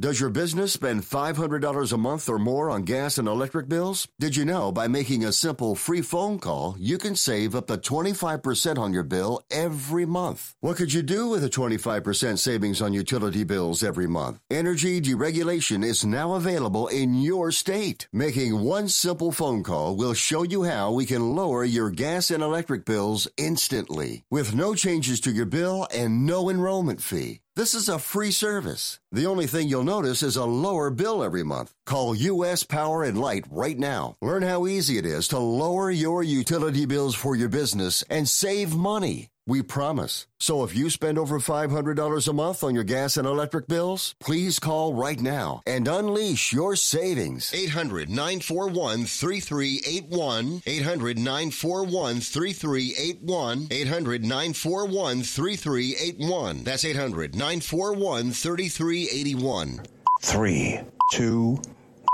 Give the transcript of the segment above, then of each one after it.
Does your business spend $500 a month or more on gas and electric bills? Did you know by making a simple free phone call, you can save up to 25% on your bill every month? What could you do with a 25% savings on utility bills every month? Energy deregulation is now available in your state. Making one simple phone call will show you how we can lower your gas and electric bills instantly with no changes to your bill and no enrollment fee. This is a free service. The only thing you'll notice is a lower bill every month. Call US Power and Light right now. Learn how easy it is to lower your utility bills for your business and save money. We promise. So if you spend over $500 a month on your gas and electric bills, please call right now and unleash your savings. 800 941 3381. 800 941 3381. 800 941 3381. That's 800 941 3381. Three, two,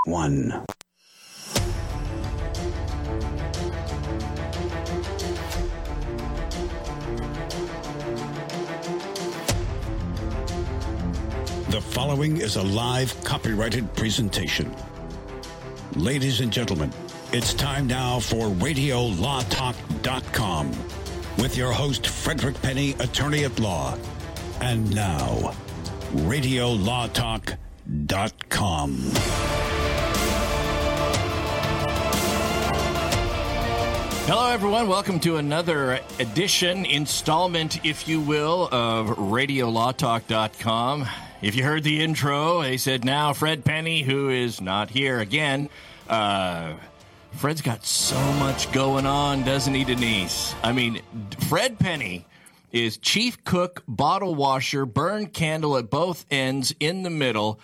one. The following is a live copyrighted presentation. Ladies and gentlemen, it's time now for RadioLawTalk.com with your host, Frederick Penny, attorney at law. And now, RadioLawTalk.com. Hello, everyone. Welcome to another edition, installment, if you will, of RadioLawTalk.com. If you heard the intro, they said now Fred Penny, who is not here again. Uh, Fred's got so much going on, doesn't he, Denise? I mean, Fred Penny is chief cook, bottle washer, burn candle at both ends, in the middle.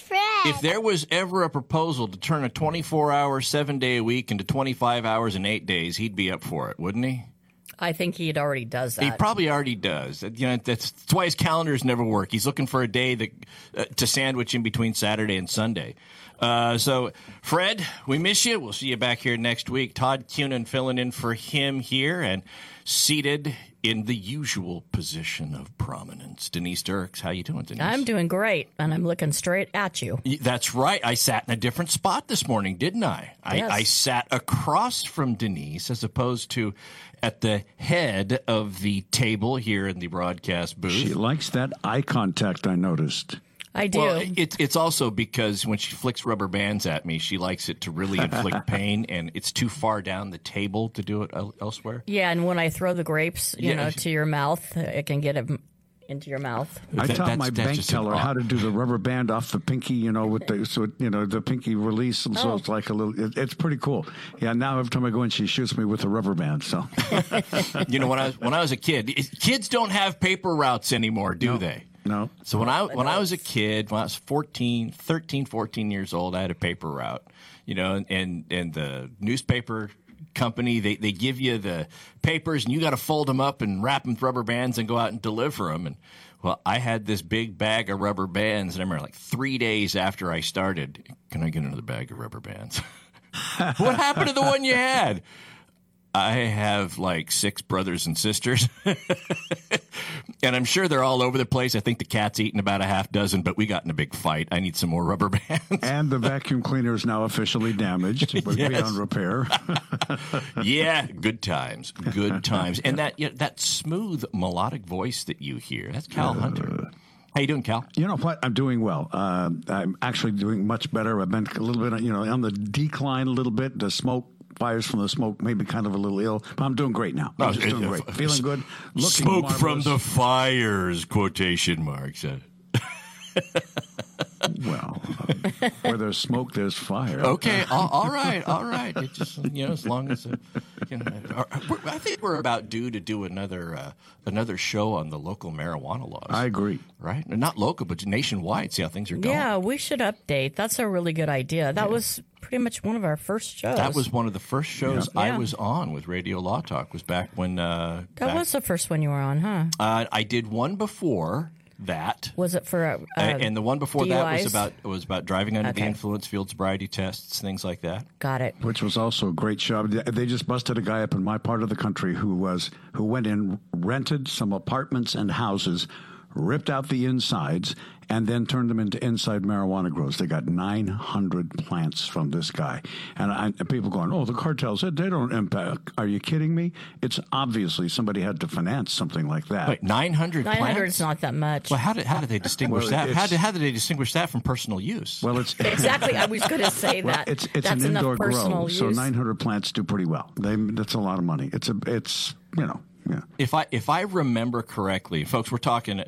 Fred? If there was ever a proposal to turn a 24 hour, seven day a week into 25 hours and eight days, he'd be up for it, wouldn't he? I think he already does that. He probably already does. You know, that's, that's why his calendars never work. He's looking for a day that uh, to sandwich in between Saturday and Sunday. Uh, so, Fred, we miss you. We'll see you back here next week. Todd Cunin filling in for him here and seated in the usual position of prominence. Denise Dirks, how you doing, Denise? I'm doing great, and I'm looking straight at you. That's right. I sat in a different spot this morning, didn't I? I, I sat across from Denise as opposed to at the head of the table here in the broadcast booth. She likes that eye contact, I noticed. I do. Well, it's it's also because when she flicks rubber bands at me, she likes it to really inflict pain, and it's too far down the table to do it elsewhere. yeah, and when I throw the grapes, you Yeah. know, to your mouth, it can get them into your mouth. I That- taught my that's bank teller how to do the rubber band off the pinky, you know, with the so you know the pinky release, and so Oh. it's like a little. It, it's pretty cool. Yeah. Now every time I go in, she shoots me with a rubber band. So You know, when I was when I was a kid, kids don't have paper routes anymore, do they? no. So when I when I was a kid, when I was 14, 13, 14 years old, I had a paper route. You know, and and, and the newspaper company. They, they give you the papers and you got to fold them up and wrap them with rubber bands and go out and deliver them and well i had this big bag of rubber bands and i remember like three days after i started can i get another bag of rubber bands? What happened to the one you had I have like six brothers and sisters, and I'm sure they're all over the place. I think the cat's eaten about a half dozen, but we got in a big fight. I need some more rubber bands. And the vacuum cleaner is now officially damaged, but Yes. beyond repair. yeah, good times, good times, and that yeah, that smooth melodic voice that you hear. That's Cal Hunter. How you doing, Cal? You know what? I'm doing well. Uh, I'm actually doing much better. I've been a little bit, you know, on the decline a little bit. The smoke fires from the smoke made me kind of a little ill, but I'm doing great now. I'm just uh, doing great, feeling good, looking Smoke from the fires! Quotation marks. Well, uh, where there's smoke, there's fire. Okay, all, all right, all right. It just you know, as long as uh, you know, I think we're about due to do another uh, another show on the local marijuana laws. I agree. right, not local, but nationwide. See how things are going. Yeah, we should update. That's a really good idea. That was pretty much one of our first shows. That was one of the first shows I Yeah. was on with Radio Law Talk. Was back when uh, that back- was the first one you were on, huh? uh, I did one before that. Was it for uh, A- and the one before that was about was about driving under the influence, field sobriety tests, things like that. Got it. Which was also a great show. They just busted a guy up in my part of the country who was who went in, rented some apartments and houses ripped out the insides, and then turned them into inside marijuana grows. They got 900 plants from this guy. And, I, and people going, oh, the cartels, they don't impact. Are you kidding me? It's obviously somebody had to finance something like that. Wait, 900 900 plants? is not that much. Well, how did how did they distinguish Well, that? How did, how did they distinguish that from personal use? well, it's exactly. I was going to say Well, that. it's it's That's an indoor personal grow, so 900 plants do pretty well. They that's a lot of money. It's a it's you know yeah. if I if I remember correctly, folks, we're talking.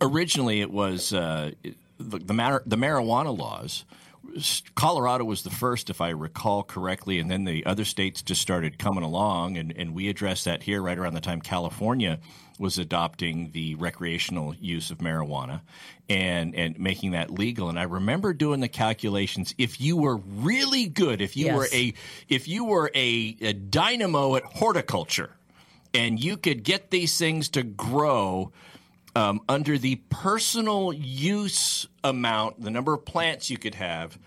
Originally, it was uh, the the, mar- the marijuana laws. Colorado was the first, if I recall correctly, and then the other states just started coming along, and, and we addressed that here right around the time California was adopting the recreational use of marijuana and and making that legal. And I remember doing the calculations. If you were really good, if you Yes. were a if you were a, a dynamo at horticulture, and you could get these things to grow um, under the personal use amount, the number of plants you could have,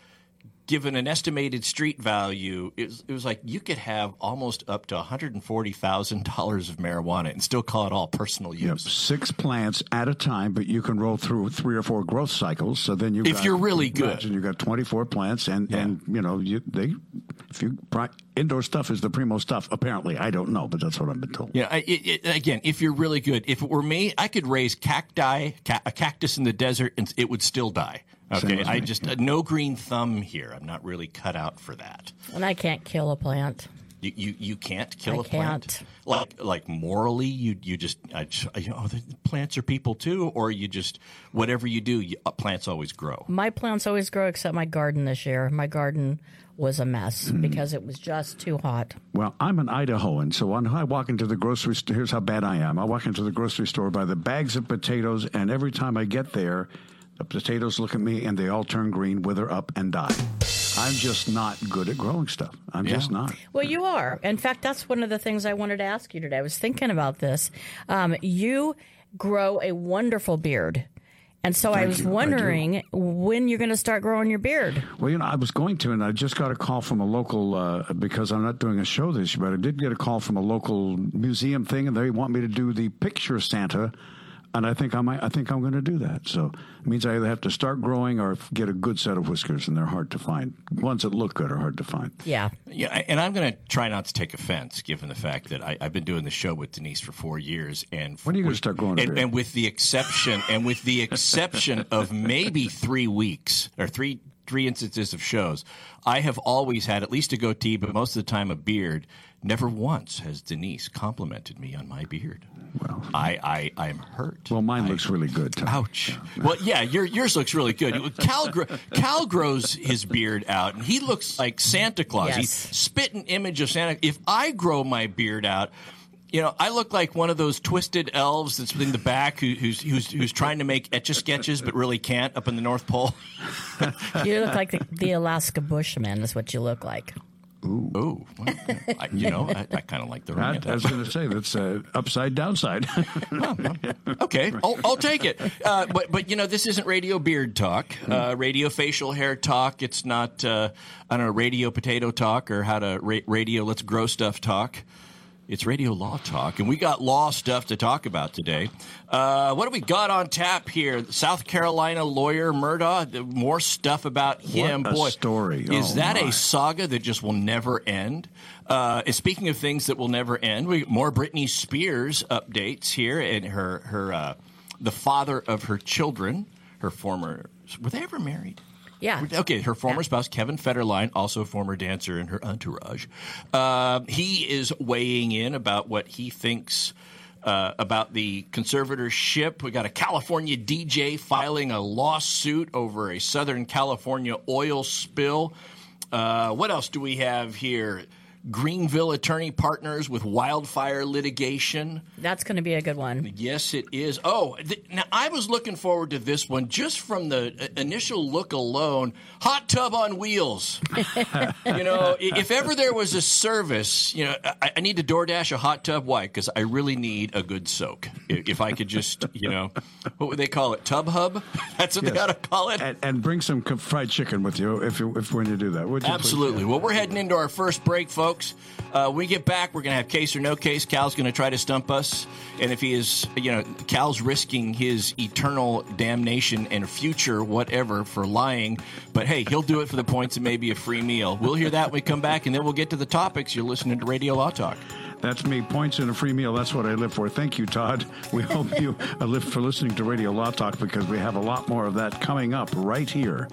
given an estimated street value, it was, it was like you could have almost up to $140,000 of marijuana and still call it all personal Yep, use. six plants at a time, but you can roll through three or four growth cycles. So then you, If got, you're really good. imagine you got 24 plants, and and you know you they if you indoor stuff is the primo stuff. Apparently, I don't know, but that's what I've been told. Yeah, I, it, it, again, if you're really good, if it were me, I could raise cacti, ca- a cactus in the desert, and it would still die. Same Okay, as I me, just uh, no green thumb here. I'm not really cut out for that. and I can't kill a plant. You, you, you can't kill I a plant. can't. Like like morally, you you just, I just you know the plants are people too, or you just whatever you do, you, uh, plants always grow. My plants always grow except my garden this year. My garden was a mess Hmm. because it was just too hot. Well, I'm an Idahoan, so when I walk into the grocery store, here's how bad I am. I walk into the grocery store by the bags of potatoes, and every time I get there, the potatoes look at me and they all turn green, wither up, and die. I'm just not good at growing stuff. I'm just not. Well, you are. In fact, that's one of the things I wanted to ask you today. I was thinking about this. Um, you grow a wonderful beard. And so I was you. I wondering when you're going to start growing your beard. Well, you know, I was going to, and I just got a call from a local uh, because I'm not doing a show this year, but I did get a call from a local museum thing, and they want me to do the picture Santa. And I think I might. I think I'm going to do that. So it means I either have to start growing or get a good set of whiskers, and they're hard to find. Ones that look good are hard to find. Yeah. Yeah, and I'm going to try not to take offense, given the fact that I, I've been doing the show with Denise for four years, and When are you gonna with- start growing and, and with the exception, and with the exception of maybe three weeks or three three instances of shows, I have always had at least a goatee, but most of the time a beard. Never once has Denise complimented me on my beard. Well, I I I am hurt. well, mine I- looks really good. Tom. Ouch. Well, yeah, your, yours looks really good. Cal, gr- Cal grows his beard out, and he looks like Santa Claus. Yes. He's spit an image of Santa. If I grow my beard out, you know, I look like one of those twisted elves that's in the back who, who's, who's who's trying to make etch a sketches but really can't up in the North Pole. You look like the, the Alaska Bushman, is what you look like. Ooh, well, I, you know, I, I kind of like the I, ring. I was going to say that's uh, upside downside. Okay, I'll, I'll take it. Uh, but but you know, this isn't radio beard talk, uh, radio facial hair talk. It's not uh, I don't know radio potato talk or how to ra- radio let's grow stuff talk. It's radio law talk, and we got law stuff to talk about today. Uh, what do we got on tap here? South Carolina lawyer Murdaugh. More stuff about him. What a Boy, story. Is Oh, that my. a saga that just will never end? Uh, speaking of things that will never end, we more Britney Spears updates here, and her her uh, the father of her children, her former were they ever married? Yeah. Okay, her former spouse, Kevin Federline, also a former dancer in her entourage. Uh, he is weighing in about what he thinks uh, about the conservatorship. We got a California DJ filing a lawsuit over a Southern California oil spill. Uh, what else do we have here? Greenville attorney partners with wildfire litigation. That's going to be a good one. Yes, it is. Oh, th- now I was looking forward to this one just from the uh, initial look alone. Hot tub on wheels. you know, if ever there was a service, you know, I, I need to DoorDash a hot tub. Why? Because I really need a good soak. If I could just, you know, what would they call it? Tub hub? That's what they Yes. ought to call it. and, and bring some fried chicken with you if you if when you do that. Would? Absolutely. Well, we're heading into our first break, folks. folks. Uh, when we get back, we're going to have case or no case. Cal's going to try to stump us. And if he is, you know, Cal's risking his eternal damnation and future whatever for lying. But hey, he'll do it for the points and maybe a free meal. We'll hear that when we come back, and then we'll get to the topics. You're listening to Radio Law Talk. That's me. Points and a free meal. That's what I live for. Thank you, Todd. We hope you live for listening to Radio Law Talk because we have a lot more of that coming up right here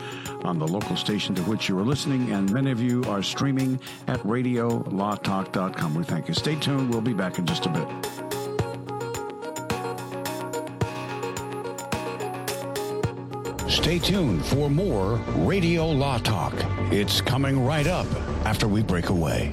on the local station to which you are listening. And many of you are streaming at radiolawtalk.com. We thank you. Stay tuned. We'll be back in just a bit. Stay tuned for more Radio Law Talk. It's coming right up after we break away.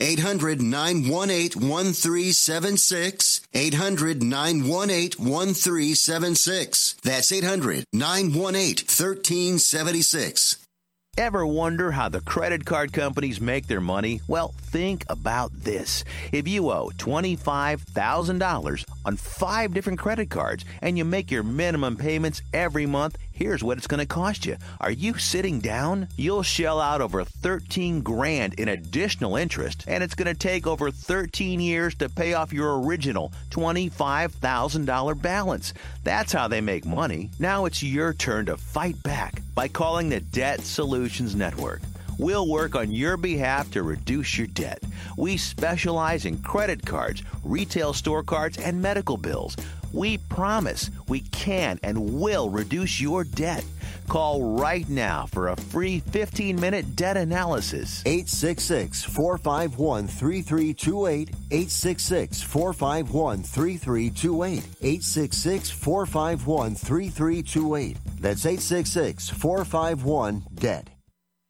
800 918 1376. 800 918 1376. That's 800 918 1376. Ever wonder how the credit card companies make their money? Well, think about this. If you owe $25,000 on five different credit cards and you make your minimum payments every month, here's what it's going to cost you. Are you sitting down? You'll shell out over 13 grand in additional interest, and it's going to take over 13 years to pay off your original $25,000 balance. That's how they make money. Now it's your turn to fight back by calling the Debt Solutions Network. We'll work on your behalf to reduce your debt. We specialize in credit cards, retail store cards, and medical bills. We promise we can and will reduce your debt. Call right now for a free 15 minute debt analysis. 866 451 3328. 866 451 3328. 866 451 3328. That's 866 451 DEBT.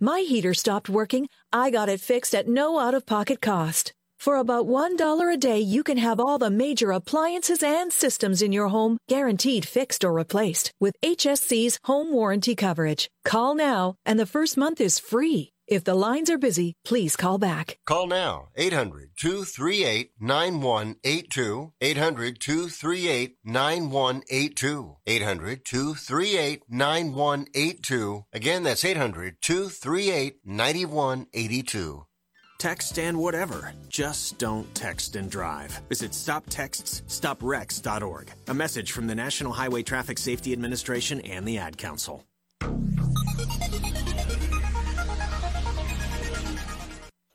my heater stopped working. I got it fixed at no out of pocket cost. For about $1 a day, you can have all the major appliances and systems in your home guaranteed fixed or replaced with HSC's home warranty coverage. Call now and the first month is free. If the lines are busy, please call back. Call now 800 238 9182. 800 238 9182. 800 238 9182. Again, that's 800 238 9182. Text and whatever. Just don't text and drive. Visit stoptextsstopwrecks.org. A message from the National Highway Traffic Safety Administration and the Ad Council.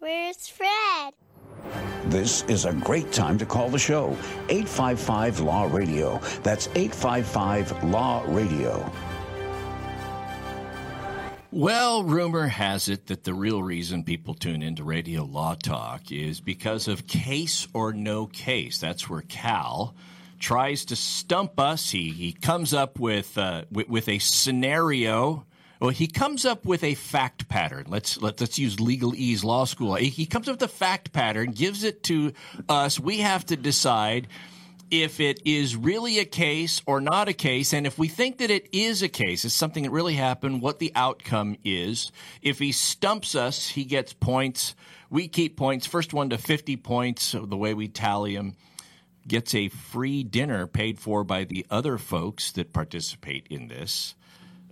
Where's Fred? This is a great time to call the show. 855 Law Radio. That's 855 Law Radio. Well, rumor has it that the real reason people tune into Radio Law Talk is because of case or no case. That's where Cal tries to stump us. He he comes up with uh, with, with a scenario. Well, he comes up with a fact pattern. Let's let, let's use Legal Ease Law School. He, comes up with a fact pattern, gives it to us. We have to decide if it is really a case or not a case, and if we think that it is a case, it's something that really happened, what the outcome is. If he stumps us, he gets points. We keep points. First one to 50 points, the way we tally them, gets a free dinner paid for by the other folks that participate in this.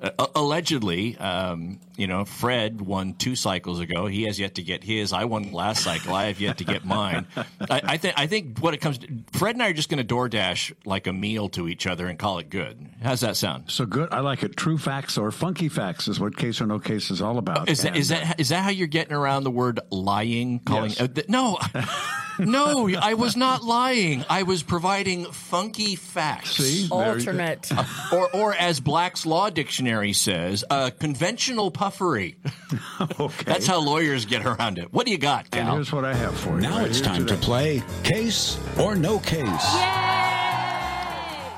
Uh, allegedly, um, you know, Fred won two cycles ago. He has yet to get his. I won last cycle. I have yet to get mine. I, I think. I think what it comes to, Fred and I are just going to DoorDash like a meal to each other and call it good. How's that sound? So good. I like it. True facts or funky facts is what case or no case is all about. Is that, is that is that how you're getting around the word lying? Calling Yes. uh, th- no, no, I was not lying. I was providing funky facts. See? There you. Alternate. or, or as Black's Law Dictionary says, uh, conventional puffery. okay. That's how lawyers get around it. What do you got, And Cal? here's what I have for you. Now right it's here time to play Case or No Case.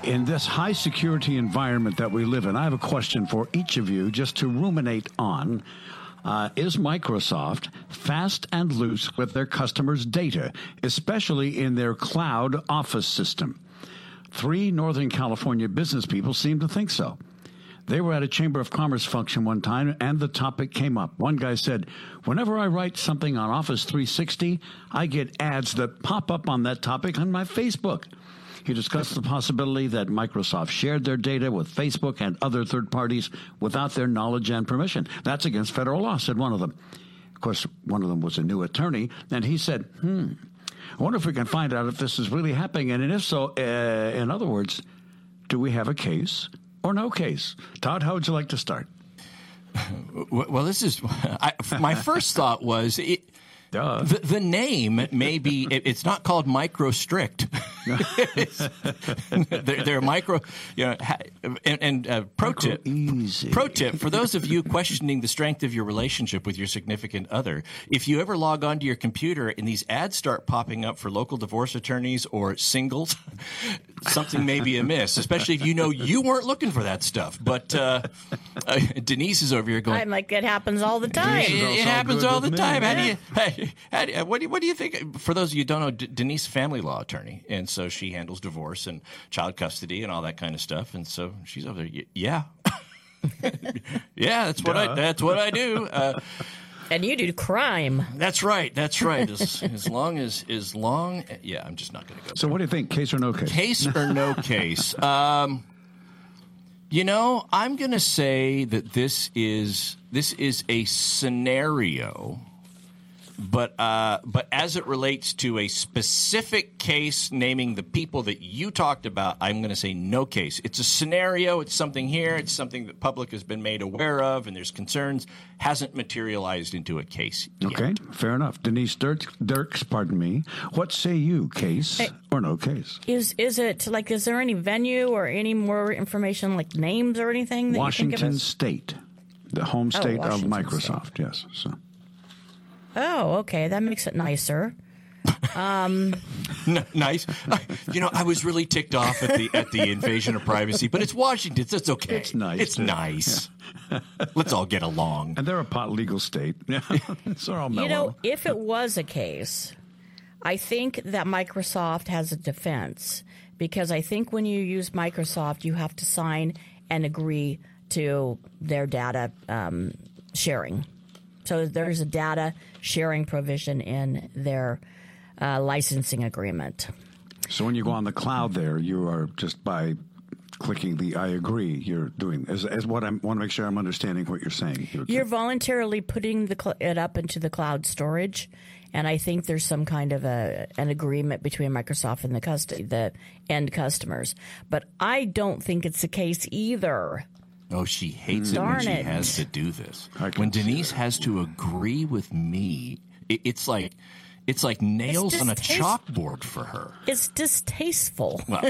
In this high security environment that we live in, I have a question for each of you just to ruminate on. Uh, is Microsoft fast and loose with their customers' data, especially in their cloud office system? Three Northern California business people seem to think so. They were at a Chamber of Commerce function one time and the topic came up. One guy said, Whenever I write something on Office 360, I get ads that pop up on that topic on my Facebook. He discussed the possibility that Microsoft shared their data with Facebook and other third parties without their knowledge and permission. That's against federal law, said one of them. Of course, one of them was a new attorney, and he said, Hmm, I wonder if we can find out if this is really happening. And if so, uh, in other words, do we have a case or no case? Todd, how would you like to start? Well, this is I, my first thought was it, the, the name may be it, it's not called microstrict. It's- they're, they're micro, you know, and, and uh, pro tip. easy. Pro tip for those of you questioning the strength of your relationship with your significant other, if you ever log onto your computer and these ads start popping up for local divorce attorneys or singles, something may be amiss. Especially if you know you weren't looking for that stuff. But uh, uh, Denise is over here going. I'm like, it happens all the time. It, it happens all the with time. me. How do you, hey, how do what do you, what do you think? For those of you who don't know, D- Denise, family law attorney, and so she handles divorce and child custody and all that kind of stuff. And so she's over there. Yeah, yeah, that's what I that's what I do. Uh, And you do crime. that's right. That's right. As, as long as as long, yeah, I'm just not going to go. So, what do you think? Case or no case? Case or no case? Um, you know, I'm going to say that this is this is a scenario, but uh, but as it relates to a specific case, naming the people that you talked about, I'm going to say no case. It's a scenario. It's something here. It's something that public has been made aware of, and there's concerns. Hasn't materialized into a case. Yet. Okay, fair enough. Denise Dirks, Dirks, pardon me. What say you? Case or no case? Is is it like? Is there any venue or any more information like names or anything? That You can Washington give us? State, the home state of Washington Microsoft. Yes. So. Oh, okay, that makes it nicer. Um, N- nice. You know, I was really ticked off at the at the invasion of privacy, but it's Washington. So it's okay. It's nice, It's too. nice. Let's all get along. And they're a pot legal state. Yeah, so all mellow. you know, if it was a case, I think that Microsoft has a defense because I think when you use Microsoft, you have to sign and agree to their data um, sharing. So there's a data sharing provision in their uh, licensing agreement. So when you go on the cloud there, you are just by clicking the I agree, you're doing as, as what I want to make sure I'm understanding what you're saying. You're, You're voluntarily putting the cl- it up into the cloud storage, and I think there's some kind of a an agreement between Microsoft and the cust- the end customers. But I don't think it's the case either. Oh, she hates it Darn when she it. has to do this. When Denise has to agree with me, it, it's like it's like nails on a distaste- chalkboard for her. It's distasteful. Well,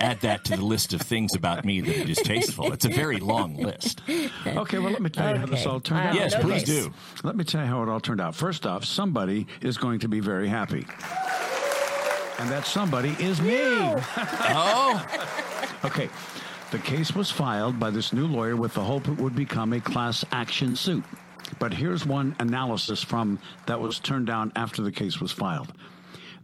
add that to the list of things about me that are distasteful. It's a very long list. Okay, well, let me tell you how this all turned out. Yes, please do. Let me tell you how it all turned out. First off, somebody is going to be very happy. And that somebody is me. oh. Okay. The case was filed by this new lawyer with the hope it would become a class action suit. But here's one analysis from that was turned down after the case was filed.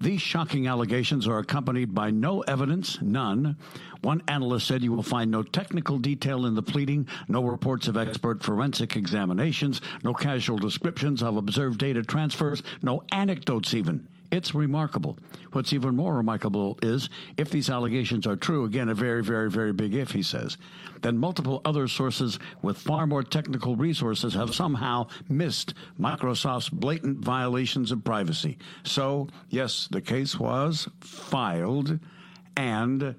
These shocking allegations are accompanied by no evidence, none. One analyst said you will find no technical detail in the pleading, no reports of expert forensic examinations, no casual descriptions of observed data transfers, no anecdotes even. It's remarkable. What's even more remarkable is if these allegations are true, again, a very, very, very big if, he says, then multiple other sources with far more technical resources have somehow missed Microsoft's blatant violations of privacy. So, yes, the case was filed, and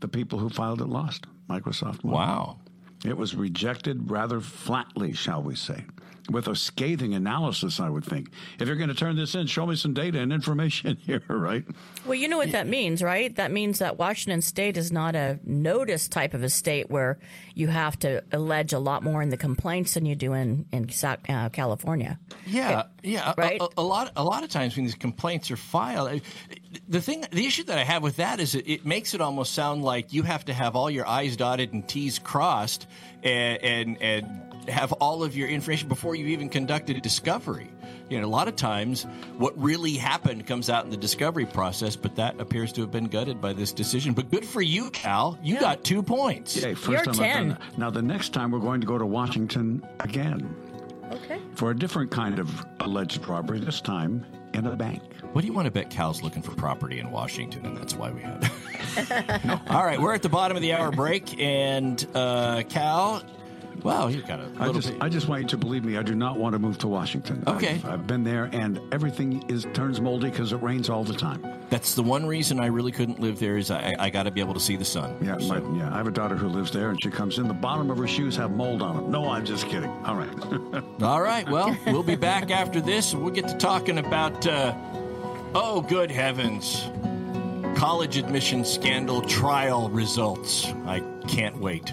the people who filed it lost. Microsoft won. Wow. It was rejected rather flatly, shall we say, with a scathing analysis, I would think. If you're going to turn this in, show me some data and information here, right? Well, you know what that means, right? That means that Washington State is not a notice type of a state where you have to allege a lot more in the complaints than you do in in uh, California. Yeah, yeah. a- Right? A, a lot, a lot of times when these complaints are filed, the thing, the issue that I have with that is it, it makes it almost sound like you have to have all your I's dotted and T's crossed, and and, and have all of your information before you even conducted a discovery. You know, a lot of times what really happened comes out in the discovery process, but that appears to have been gutted by this decision. But good for you, Cal. You got two points. Yay, first time I've done that. Now, the next time we're going to go to Washington again Okay. for a different kind of alleged robbery, this time in a bank. What do you want to bet Cal's looking for property in Washington, and that's why we had it? All right, we're at the bottom of the hour break, and uh, Cal, wow, you got a I little just, bit. I just want you to believe me. I do not want to move to Washington. Okay. I've, I've been there, and everything is turns moldy because it rains all the time. That's the one reason I really couldn't live there is I, I got to be able to see the sun. Yeah, my, yeah. I have a daughter who lives there, and she comes in. The bottom of her shoes have mold on them. No, I'm just kidding. All right. All right, well, we'll be back after this. We'll get to talking about, uh, oh, good heavens, college admission scandal trial results. I can't wait.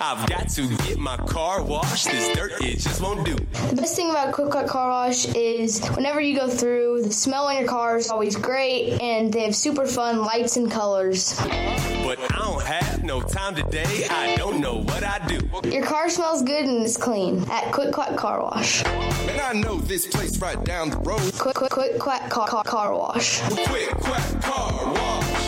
I've got to get my car washed. This dirt, it just won't do. The best thing about Quick Quack Car Wash is whenever you go through, the smell on your car is always great, and they have super fun lights and colors. But I don't have no time today. I don't know what I do. Your car smells good and it's clean at Quick Quack Car Wash. Man, I know this place right down the road. Quick Quick Quick Quack Car, car, car Wash. Quick Quack Car Wash.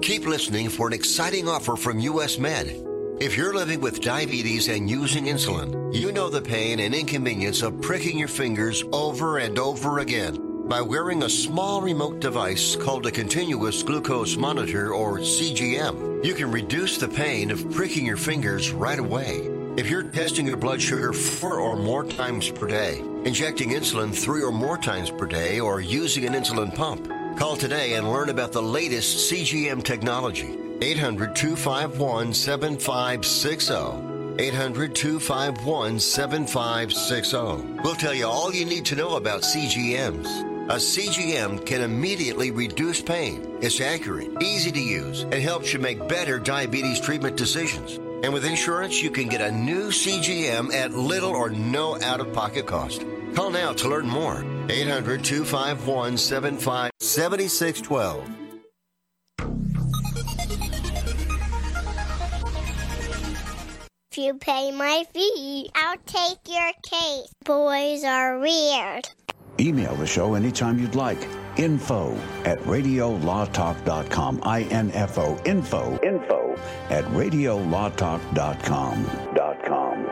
Keep listening for an exciting offer from US Med. If you're living with diabetes and using insulin, you know the pain and inconvenience of pricking your fingers over and over again. By wearing a small remote device called a continuous glucose monitor or CGM, you can reduce the pain of pricking your fingers right away. If you're testing your blood sugar four or more times per day, injecting insulin three or more times per day, or using an insulin pump, call today and learn about the latest CGM technology. 800 251 7560. 800 251 7560. We'll tell you all you need to know about CGMs. A CGM can immediately reduce pain. It's accurate, easy to use, and helps you make better diabetes treatment decisions. And with insurance, you can get a new CGM at little or no out of pocket cost. Call now to learn more. 800 251 7612. If you pay my fee, I'll take your case. Boys are weird. Email the show anytime you'd like. Info at radiolawtalk.com. I-N-F-O, info, info at radiolawtalk.com. Dot com.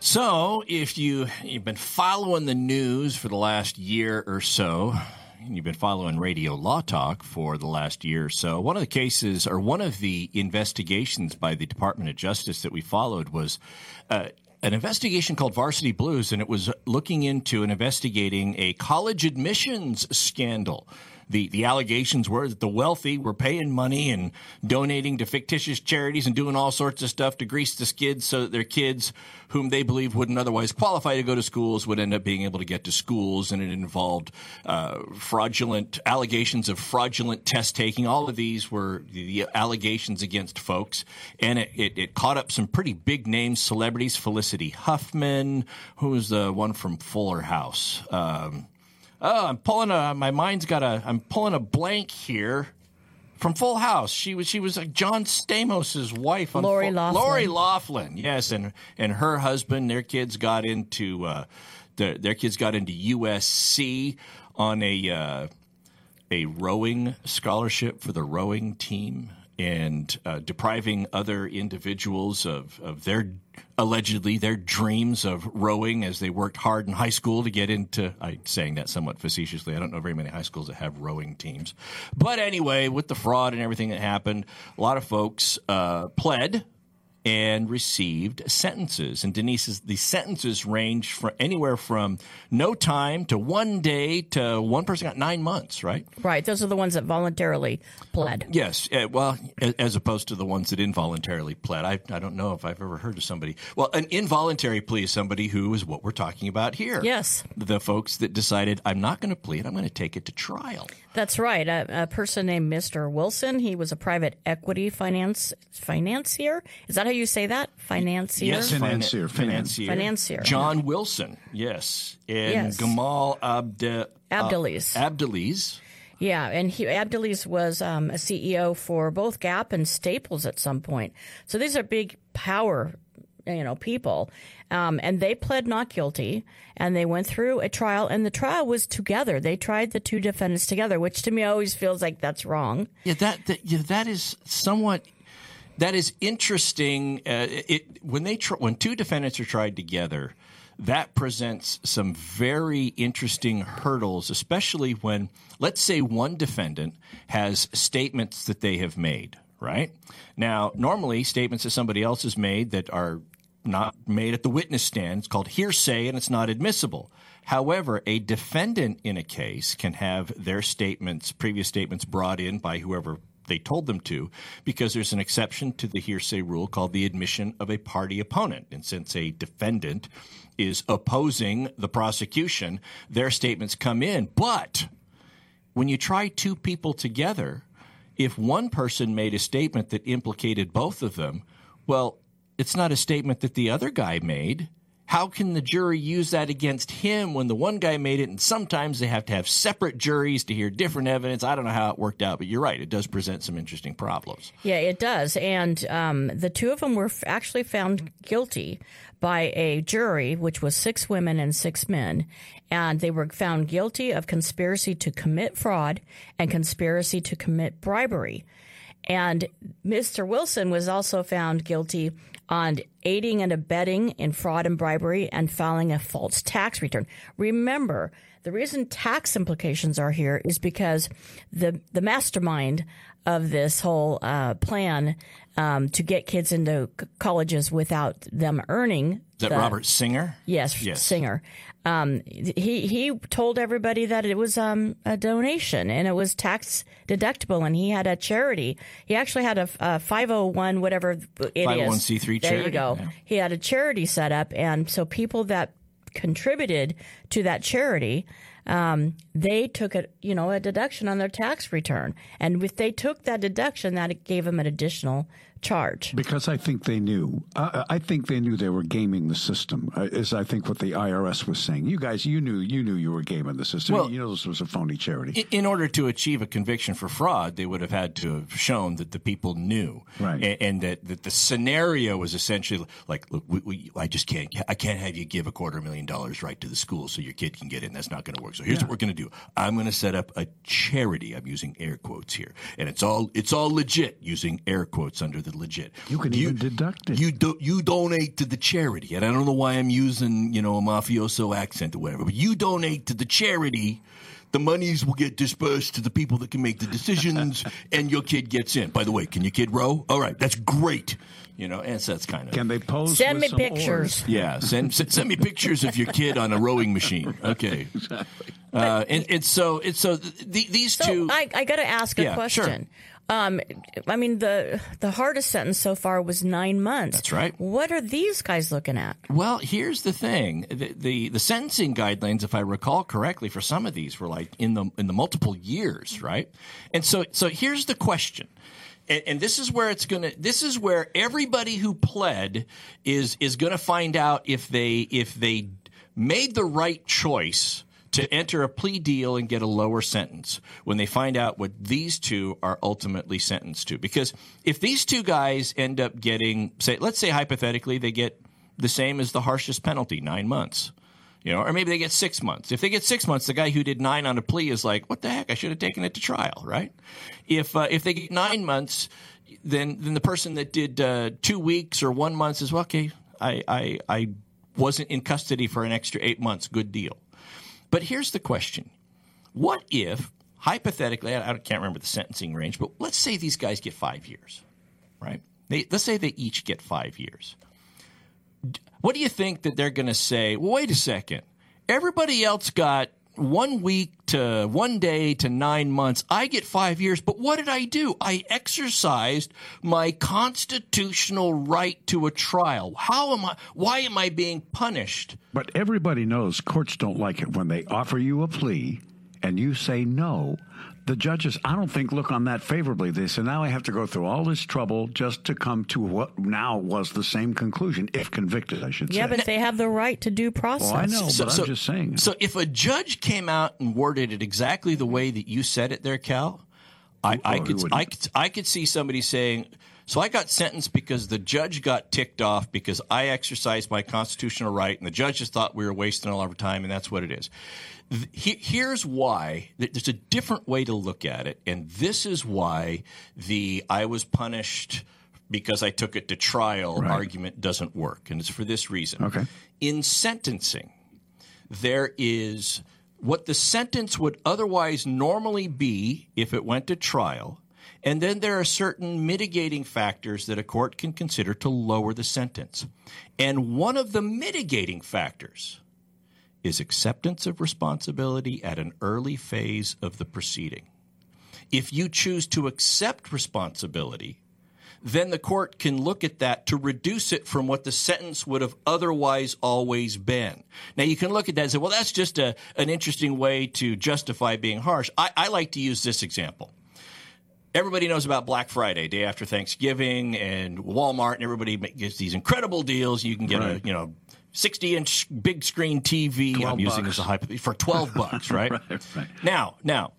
So, if you, you've been following the news for the last year or so, and you've been following Radio Law Talk for the last year or so, one of the cases or one of the investigations by the Department of Justice that we followed was uh, an investigation called Varsity Blues, and it was looking into and investigating a college admissions scandal. The, the allegations were that the wealthy were paying money and donating to fictitious charities and doing all sorts of stuff to grease the skids so that their kids, whom they believe wouldn't otherwise qualify to go to schools, would end up being able to get to schools. And it involved uh, fraudulent allegations of fraudulent test taking. All of these were the allegations against folks. And it, it, it caught up some pretty big names, celebrities. Felicity Huffman, who was the one from Fuller House. Um, Oh, I'm pulling a. My mind's got a. I'm pulling a blank here. From Full House, she was she was like John Stamos's wife. On Lori Full, Loughlin. Lori Loughlin, yes, and and her husband, their kids got into uh, their their kids got into USC on a uh, a rowing scholarship for the rowing team, and uh, depriving other individuals of of their allegedly their dreams of rowing as they worked hard in high school to get into I'm saying that somewhat facetiously. I don't know very many high schools that have rowing teams. But anyway, with the fraud and everything that happened, a lot of folks uh, pled and received sentences. And Denise's the sentences range from anywhere from no time to one day to one person got nine months, right? Right. Those are the ones that voluntarily pled. Yes. Uh, well, as opposed to the ones that involuntarily pled. I, I don't know if I've ever heard of somebody. Well, an involuntary plea is somebody who is what we're talking about here. Yes. The folks that decided, I'm not going to plead, I'm going to take it to trial. That's right. A, a person named Mr. Wilson. He was a private equity finance financier. Is that how you say that? Financier. Yes, Financier, financier. Financier. John Wilson, yes. And Yes. Gamal Abde- Abdelaziz. Uh, Abdelaziz. Yeah, and he, Abdelaziz was um, a CEO for both Gap and Staples at some point. So these are big power, you know, people. Um, and they pled not guilty, and they went through a trial, and the trial was together. They tried the two defendants together, which to me always feels like that's wrong. Yeah, that that, yeah, that is somewhat that is interesting. Uh, it when they tr- when two defendants are tried together, that presents some very interesting hurdles, especially when let's say one defendant has statements that they have made. Right now, normally statements that somebody else has made that are not made at the witness stand. It's called hearsay and it's not admissible. However, a defendant in a case can have their statements, previous statements, brought in by whoever they told them to, because there's an exception to the hearsay rule called the admission of a party opponent. And since a defendant is opposing the prosecution, their statements come in. But when you try two people together, if one person made a statement that implicated both of them, well, it's not a statement that the other guy made. How can the jury use that against him when the one guy made it? And sometimes they have to have separate juries to hear different evidence. I don't know how it worked out, but you're right. It does present some interesting problems. Yeah, it does. And um, the two of them were actually found guilty by a jury, which was six women and six men. And they were found guilty of conspiracy to commit fraud and conspiracy to commit bribery. And Mr. Wilson was also found guilty on aiding and abetting in fraud and bribery and filing a false tax return. Remember, the reason tax implications are here is because the the mastermind of this whole uh, plan um, to get kids into c- colleges without them earning. Is that the- Robert Singer? Yes, Yes. Singer. Um, he he told everybody that it was um, a donation and it was tax deductible, and he had a charity. He actually had a, a five hundred one whatever it is. 501c3 There you charity, yeah. He had a charity set up, and so people that contributed to that charity. Um, they took a you know a deduction on their tax return, and if they took that deduction, that gave them an additional charge. Because I think they knew. I, I think they knew they were gaming the system. uh, Is I think what the IRS was saying. You guys, you knew, you knew you were gaming the system. Well- you know this was a phony charity. In, in order to achieve a conviction for fraud, they would have had to have shown that the people knew, Right. and, and that, that the scenario was essentially like, look, we, we, I just can't, I can't have you give a quarter million dollars right to the school so your kid can get in. That's not going to work. So here's what we're going to do. I'm going to set up a charity. I'm using air quotes here, and it's all it's all legit using air quotes under the legit. You can even deduct it. You do, you donate to the charity, and I don't know why I'm using you know a mafioso accent or whatever, but you donate to the charity. The monies will get dispersed to the people that can make the decisions, and your kid gets in. By the way, can your kid row? All right, that's great. You know, and so that's kind of. Can they pose? Send with me some pictures. oars? Yeah, send, send send me pictures of your kid on a rowing machine. Okay, uh, and it's so it's so th- th- these So two. I, I got to ask a Yeah, sure. question. Um, I mean the the hardest sentence so far was nine months. That's right. What are these guys looking at? Well, here's the thing: the, the the sentencing guidelines, if I recall correctly, for some of these were like in the in the multiple years, right? And so so here's the question. And, and this is where it's gonna. This is where everybody who pled is is gonna find out if they if they made the right choice to enter a plea deal and get a lower sentence when they find out what these two are ultimately sentenced to. Because if these two guys end up getting, say, let's say hypothetically they get the same as the harshest penalty, nine months. You know, or maybe they get six months. If they get six months, the guy who did nine on a plea is like, "What the heck? I should have taken it to trial." Right? If uh, if they get nine months, then then the person that did uh, two weeks or one month says, well, "Okay, I, I I wasn't in custody for an extra eight months. Good deal." But here's the question: What if, hypothetically, I, I can't remember the sentencing range, but let's say these guys get five years, right? They, let's say they each get five years. What do you think that they're going to say? Well, wait a second. Everybody else got one week to one day to nine months. I get five years, but what did I do? I exercised my constitutional right to a trial. How am I? Why am I being punished? But everybody knows courts don't like it when they offer you a plea and you say no. The judges, I don't think, look on that favorably. They say, now I have to go through all this trouble just to come to what now was the same conclusion, if convicted, I should Yeah, say. Yeah, but they have the right to due process. Oh, I know, but I'm just saying. So if a judge came out and worded it exactly the way that you said it there, Cal, I, I could. I could I could see somebody saying, "So I got sentenced because the judge got ticked off because I exercised my constitutional right, and the judge just thought we were wasting all our time, and that's what it is." Here's why there's a different way to look at it, and this is why the I was punished because I took it to trial Right. argument doesn't work, and it's for this reason. Okay. In sentencing, there is what the sentence would otherwise normally be if it went to trial. And then there are certain mitigating factors that a court can consider to lower the sentence. And one of the mitigating factors is acceptance of responsibility at an early phase of the proceeding. If you choose to accept responsibility, then the court can look at that to reduce it from what the sentence would have otherwise always been. Now, you can look at that and say, well, that's just a, an interesting way to justify being harsh. I, I like to use this example. Everybody knows about Black Friday, day after Thanksgiving, and Walmart, and everybody gets these incredible deals. You can get Right. a, you know, 60 inch big screen TV. I'm using bucks. as a for 12 bucks, right? right, right. Now, now,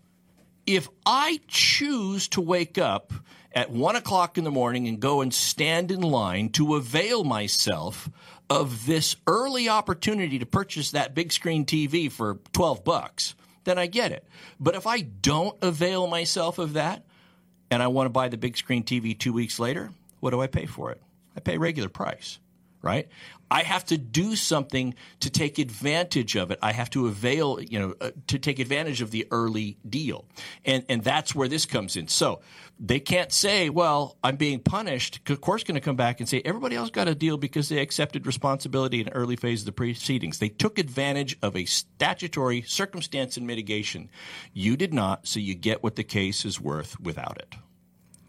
if I choose to wake up at one o'clock in the morning and go and stand in line to avail myself of this early opportunity to purchase that big screen TV for 12 bucks, then I get it. But if I don't avail myself of that and I want to buy the big screen TV two weeks later, what do I pay for it? I pay regular price, right? I have to do something to take advantage of it. I have to avail, you know, uh, to take advantage of the early deal. And and that's where this comes in. So they can't say, well, I'm being punished. Of course, going to come back and say everybody else got a deal because they accepted responsibility in early phase of the proceedings. They took advantage of a statutory circumstance and mitigation. You did not, so you get what the case is worth without it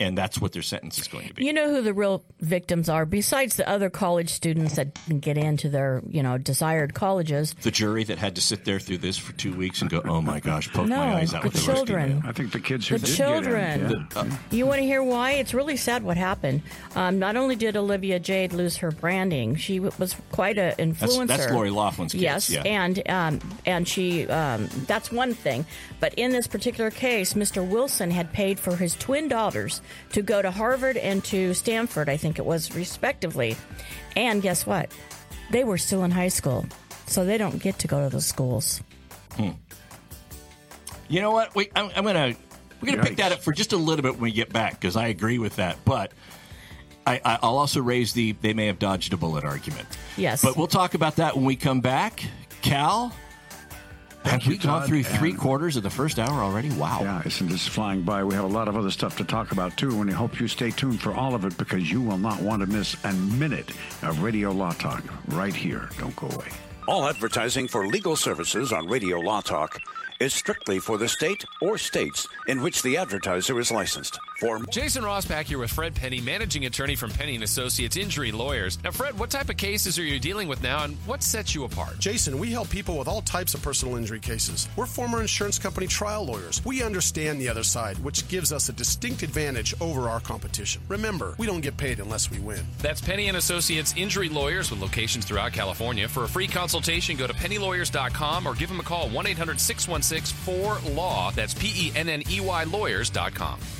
and that's what their sentence is going to be. You know who the real victims are, besides the other college students that didn't get into their you know desired colleges. The jury that had to sit there through this for two weeks and go, "Oh my gosh, poke no, my eyes out the with the children. I think the kids who the did children. get in. Yeah. Uh, you want to hear why? It's really sad what happened. Um, not only did Olivia Jade lose her branding, she w- was quite an influencer. That's, that's Lori Laughlin's kids. Yes, yeah. and um, and she um, that's one thing. But in this particular case, Mr. Wilson had paid for his twin daughters to go to Harvard and to Stanford, I think it was, respectively. And guess what? They were still in high school, so they don't get to go to those schools. Hmm. You know what? We, I'm, I'm gonna we're gonna pick that up for just a little bit when we get back because I agree with that, but. I, I- I'll also raise the they may have dodged a bullet argument. Yes. But we'll talk about that when we come back. Cal, have you, we gone through three quarters of the first hour already? Wow. Yeah, isn't this flying by? We have a lot of other stuff to talk about too, and I hope you stay tuned for all of it because you will not want to miss a minute of Radio Law Talk right here. Don't go away. All advertising for legal services on Radio Law Talk is strictly for the state or states in which the advertiser is licensed. For Jason Ross back here with Fred Penney, managing attorney from Penney and Associates Injury Lawyers. Now, Fred, what type of cases are you dealing with now, and what sets you apart? Jason, we help people with all types of personal injury cases. We're former insurance company trial lawyers. We understand the other side, which gives us a distinct advantage over our competition. Remember, we don't get paid unless we win. That's Penney and Associates Injury Lawyers with locations throughout California. For a free consultation, go to penneylawyers.com or give them a call 1 800 616 4LAW. That's P E N N E Y lawyers.com.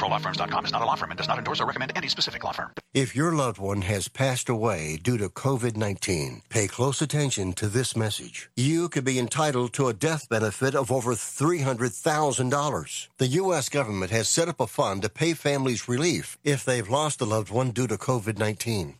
ProLawFirms.com is not a law firm and does not endorse or recommend any specific law firm. If your loved one has passed away due to COVID 19, pay close attention to this message. You could be entitled to a death benefit of over $300,000. The U.S. government has set up a fund to pay families relief if they've lost a loved one due to COVID 19.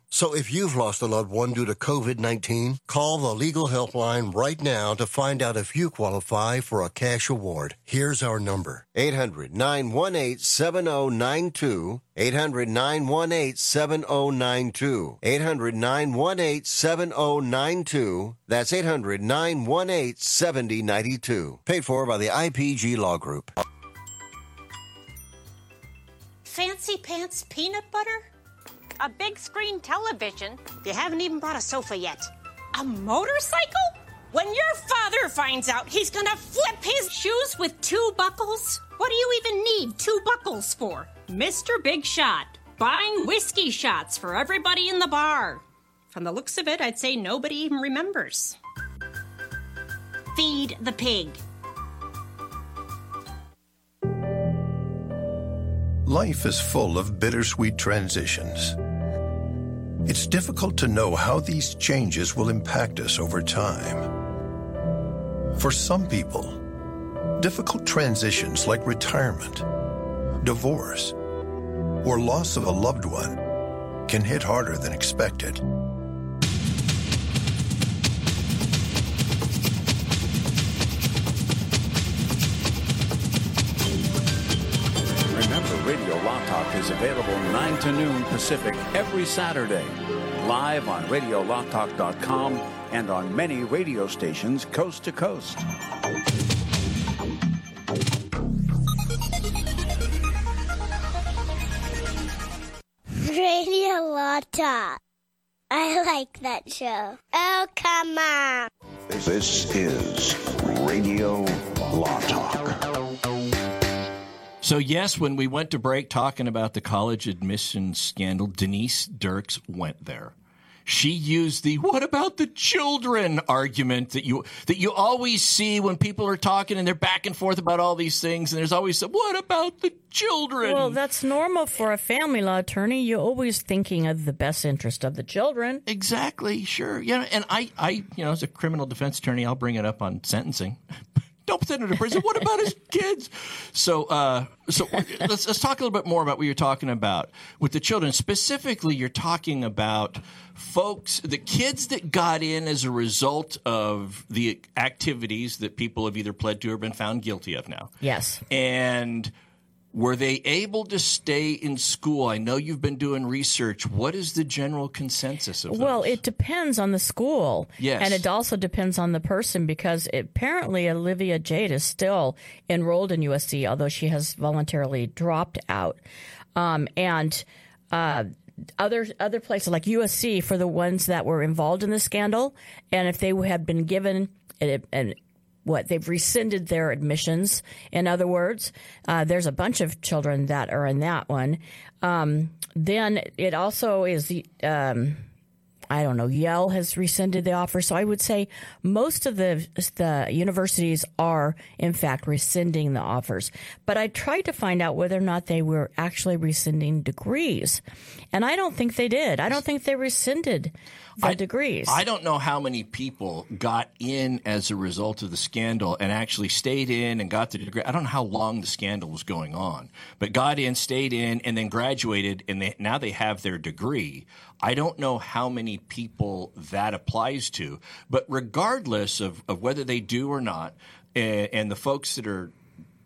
So if you've lost a loved one due to COVID-19, call the legal helpline right now to find out if you qualify for a cash award. Here's our number. 800-918-7092. 800-918-7092. 800-918-7092. That's 800-918-7092. Paid for by the IPG Law Group. Fancy pants peanut butter? A big screen television? You haven't even bought a sofa yet. A motorcycle? When your father finds out, he's gonna flip his shoes with two buckles. What do you even need two buckles for? Mr. Big Shot, buying whiskey shots for everybody in the bar. From the looks of it, I'd say nobody even remembers. Feed the pig. Life is full of bittersweet transitions. It's difficult to know how these changes will impact us over time. For some people, difficult transitions like retirement, divorce, or loss of a loved one can hit harder than expected. Is available 9 to noon Pacific every Saturday. Live on RadioLawTalk.com and on many radio stations coast to coast. Radio Law Talk. I like that show. Oh, come on. This is Radio Law Talk. So, yes, when we went to break talking about the college admissions scandal, Denise Dirks went there. She used the "what about the children" argument that you that you always see when people are talking and they're back and forth about all these things, and there's always some "what about the children?" Well, that's normal for a family law attorney. You're always thinking of the best interest of the children. Exactly, sure. Yeah, and I, I, you know, as a criminal defense attorney, I'll bring it up on sentencing. Don't send him to prison. What about his kids? So, uh, so let's let's talk a little bit more about what you're talking about with the children. Specifically, you're talking about folks, the kids that got in as a result of the activities that people have either pled to or been found guilty of now. Yes, and were they able to stay in school? I know you've been doing research. What is the general consensus of Well, those? it depends on the school. Yes. And it also depends on the person because apparently Olivia Jade is still enrolled in USC, although she has voluntarily dropped out. Um, and uh, other other places like USC for the ones that were involved in the scandal, and if they had been given an, an what they've rescinded their admissions. In other words, uh, there's a bunch of children that are in that one. Um, then it also is. Um, I don't know. Yale has rescinded the offer, so I would say most of the the universities are in fact rescinding the offers. But I tried to find out whether or not they were actually rescinding degrees, and I don't think they did. I don't think they rescinded the I, degrees. I don't know how many people got in as a result of the scandal and actually stayed in and got the degree. I don't know how long the scandal was going on, but got in, stayed in, and then graduated, and they, now they have their degree. I don't know how many people that applies to, but regardless of, of whether they do or not, and, and the folks that are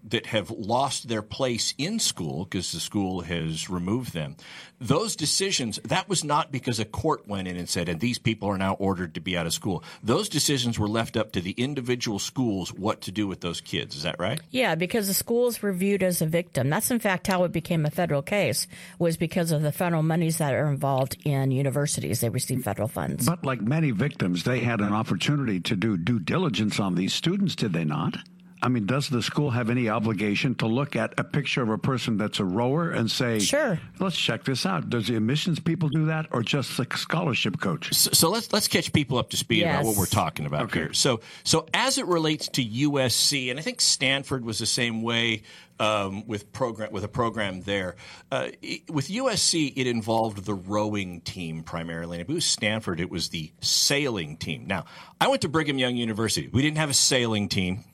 that have lost their place in school because the school has removed them. Those decisions, that was not because a court went in and said, and these people are now ordered to be out of school. Those decisions were left up to the individual schools what to do with those kids. Is that right? Yeah, because the school's were viewed as a victim. That's in fact how it became a federal case was because of the federal monies that are involved in universities. They receive federal funds. But like many victims, they had an opportunity to do due diligence on these students, did they not? I mean, does the school have any obligation to look at a picture of a person that's a rower and say, "Sure, let's check this out"? Does the admissions people do that, or just the scholarship coach? So, so let's let's catch people up to speed Yes. about what we're talking about Okay. here. So so as it relates to USC, and I think Stanford was the same way. Um, with program with a program there, uh, it- with USC, it involved the rowing team primarily. And if it was Stanford, it was the sailing team. Now, I went to Brigham Young University. We didn't have a sailing team.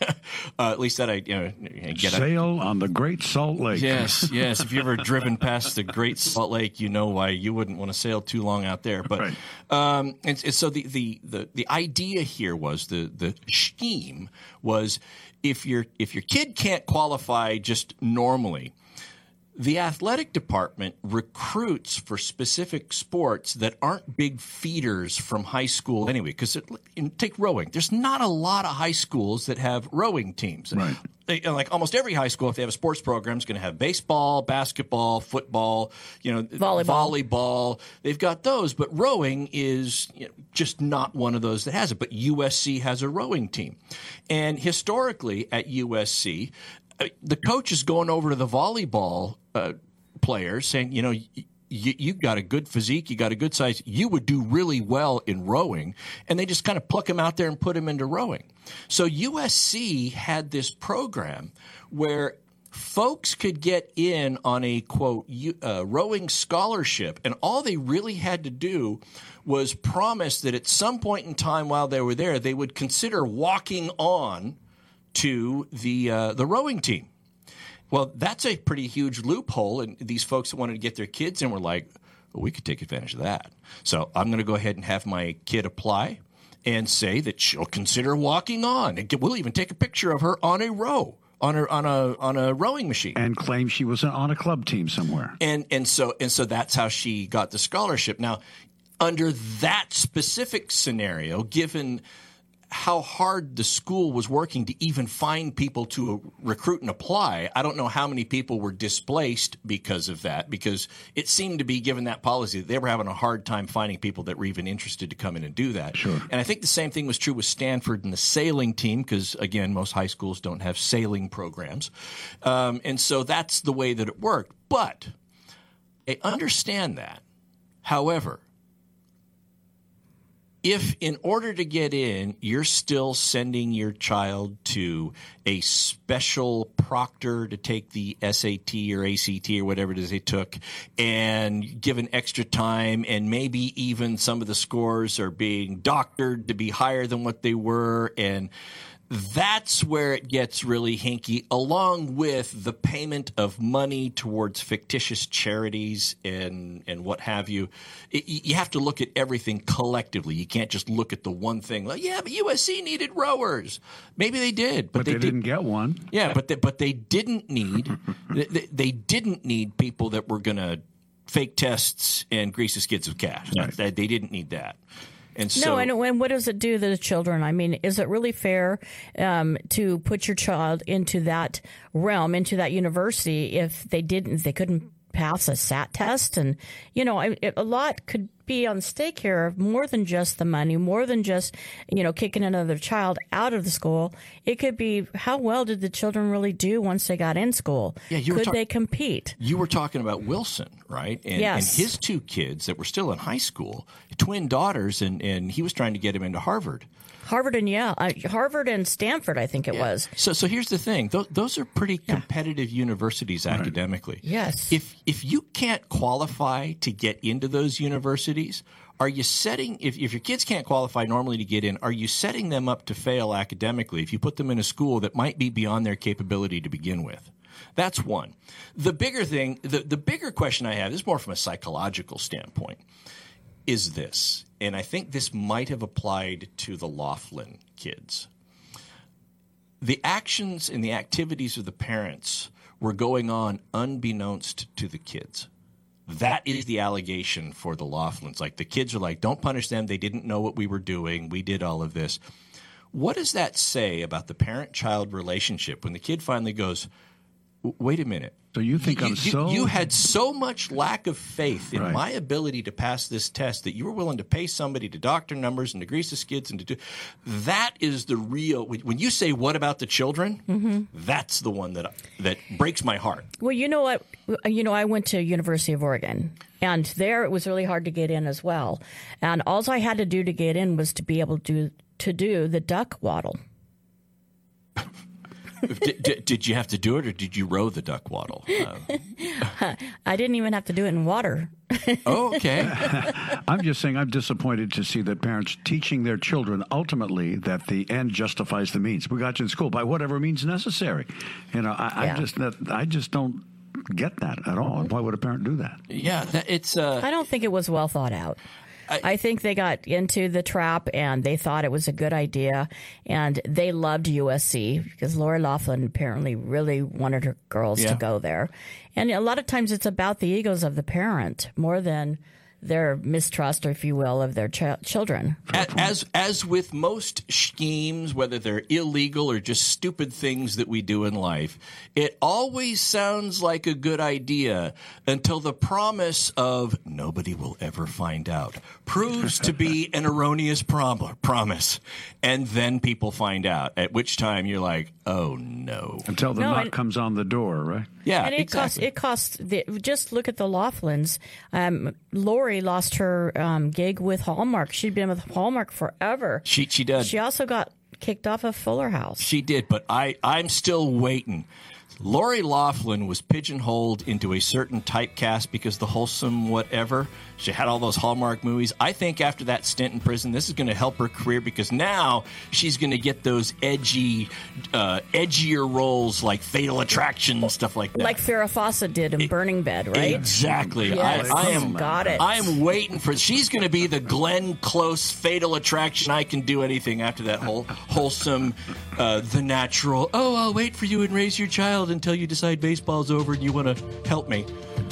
uh, at least that I you know get. Sail on the Great Salt Lake. Yes, yes. If you've ever driven past the Great Salt Lake, you know why you wouldn't want to sail too long out there. But um, and, and so the, the, the, the idea here was the the scheme was if your if your kid can't qualify just normally. The athletic department recruits for specific sports that aren't big feeders from high school anyway. Because take rowing, there's not a lot of high schools that have rowing teams. Right. they- like almost every high school, if they have a sports program, is going to have baseball, basketball, football, you know, Volleyball. volleyball. They've got those, but rowing is you know, just not one of those that has it. But USC has a rowing team, and historically at USC, uh, the coach is going over to the volleyball uh, players saying, you know. Y- you, you got a good physique, you got a good size, you would do really well in rowing. And they just kind of pluck him out there and put him into rowing. So USC had this program where folks could get in on a quote uh, rowing scholarship, and all they really had to do was promise that at some point in time while they were there, they would consider walking on to the uh, the rowing team. Well, that's a pretty huge loophole, and these folks that wanted to get their kids in were like, well, "We could take advantage of that." So I'm going to go ahead and have my kid apply and say that she'll consider walking on, and we'll even take a picture of her on a row on a on a on a rowing machine. And claim she was on a club team somewhere. And and so and so that's how she got the scholarship. Now, under that specific scenario, given how hard the school was working to even find people to recruit and apply, I don't know how many people were displaced because of that. Because it seemed to be given that policy that they were having a hard time finding people that were even interested to come in and do that. Sure. And I think the same thing was true with Stanford and the sailing team, because again, most high schools don't have sailing programs, um, and so that's the way that it worked. But I understand that. However, if in order to get in, you're still sending your child to a special proctor to take the SAT or ACT or whatever it is they took and given extra time, and maybe even some of the scores are being doctored to be higher than what they were, and that's where it gets really hinky, along with the payment of money towards fictitious charities and, and what have you. It, you have to look at everything collectively. You can't just look at the one thing. Like, yeah, but USC needed rowers. Maybe they did, but, But, they, didn't get one. Yeah, but they, but they didn't need they, they- they didn't need people that were going to fake tests and grease the skids of cash. They, they didn't need that. And so no, and, and what does it do to the children? I mean, is it really fair um, to put your child into that realm, into that university, if they didn't, they couldn't pass a SAT test? And you know, I, it, a lot could be on stake here, of more than just the money, more than just you know kicking another child out of the school. It could be how well did the children really do once they got in school? Yeah, you could talk- they compete? You were talking about Wilson, right? And, Yes. and his two kids that were still in high school, twin daughters, and, and he was trying to get him into Harvard. Harvard and yeah, uh, Harvard and Stanford, I think it was. So, so here's the thing: Th- those are pretty competitive universities academically. Yes. If if you can't qualify to get into those universities, are you setting? If if your kids can't qualify normally to get in, are you setting them up to fail academically if you put them in a school that might be beyond their capability to begin with? That's one. The bigger thing, the, the bigger question I have is more from a psychological standpoint is this, and I think this might have applied to the Laughlin kids. The actions and the activities of the parents were going on unbeknownst to the kids. That is the allegation for the Laughlins. Like the kids are like, don't punish them. They didn't know what we were doing. We did all of this. What does that say about the parent child relationship when the kid finally goes, "W- wait a minute? So you think you, I'm you- so you had so much lack of faith in Right. my ability to pass this test that you were willing to pay somebody to doctor numbers and to grease the skids and to do that is the real when when you say what about the children Mm-hmm. that's the one that that breaks my heart Well, you know what? You know, I went to University of Oregon, and there it was really hard to get in as well. And all I had to do to get in was to be able to to do the duck waddle. did, did, did you have to do it or did you row the duck waddle Uh, I didn't even have to do it in water. oh okay I'm just saying I'm disappointed to see that parents teaching their children ultimately that the end justifies the means. We got you in school by whatever means necessary. You know, I, Yeah. I just that I just don't get that at all. Why would a parent do that? yeah it's uh I don't think it was well thought out. I, think they got into the trap and they thought it was a good idea, and they loved USC because Lori Laughlin apparently really wanted her girls Yeah. to go there. And a lot of times it's about the egos of the parent more than their mistrust, or if you will, of their ch- children. As as with most schemes, whether they're illegal or just stupid things that we do in life, it always sounds like a good idea until the promise of nobody will ever find out proves to be an erroneous prom- promise, and then people find out. At which time you're like, oh no! Until the No, knock and- comes on the door, right? Yeah, and it costs. It costs. The, just look at the Laughlins. Um, Lori lost her um, gig with Hallmark. She'd been with Hallmark forever. She she did. She also got kicked off of Fuller House. She did, but I, I'm still waiting. Lori Laughlin was pigeonholed into a certain typecast because the wholesome whatever. She had all those Hallmark movies. I think after that stint in prison, this is going to help her career because now she's going to get those edgy, uh, edgier roles like Fatal Attraction and stuff like that. Like Farrah Fawcett did in Burning Bed, right? Exactly. Yes. I, I am. Got it. I am waiting for. She's going to be the Glenn Close fatal attraction. I can do anything after that whole wholesome, uh, the natural. Oh, I'll wait for you and raise your child until you decide baseball's over and you want to help me.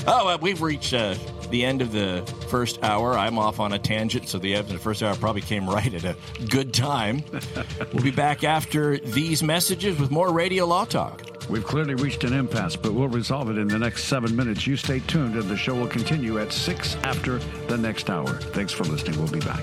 Oh, uh, we've reached uh, the end of the first hour. I'm off on a tangent, so the end of the first hour probably came right at a good time. we'll be back after these messages with more Radio Law Talk. We've clearly reached an impasse, but we'll resolve it in the next seven minutes. You stay tuned, and the show will continue at six after the next hour. Thanks for listening. We'll be back.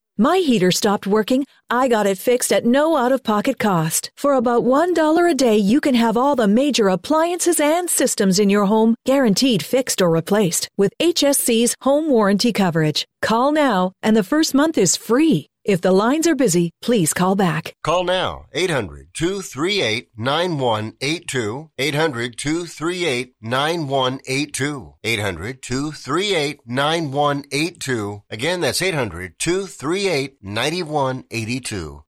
my heater stopped working. I got it fixed at no out of pocket cost. For about $1 a day, you can have all the major appliances and systems in your home guaranteed fixed or replaced with HSC's home warranty coverage. Call now, and the first month is free. If the lines are busy, please call back. Call now 800 238 9182. 800 238 9182. 800 238 9182. Again, that's 800 238 9182.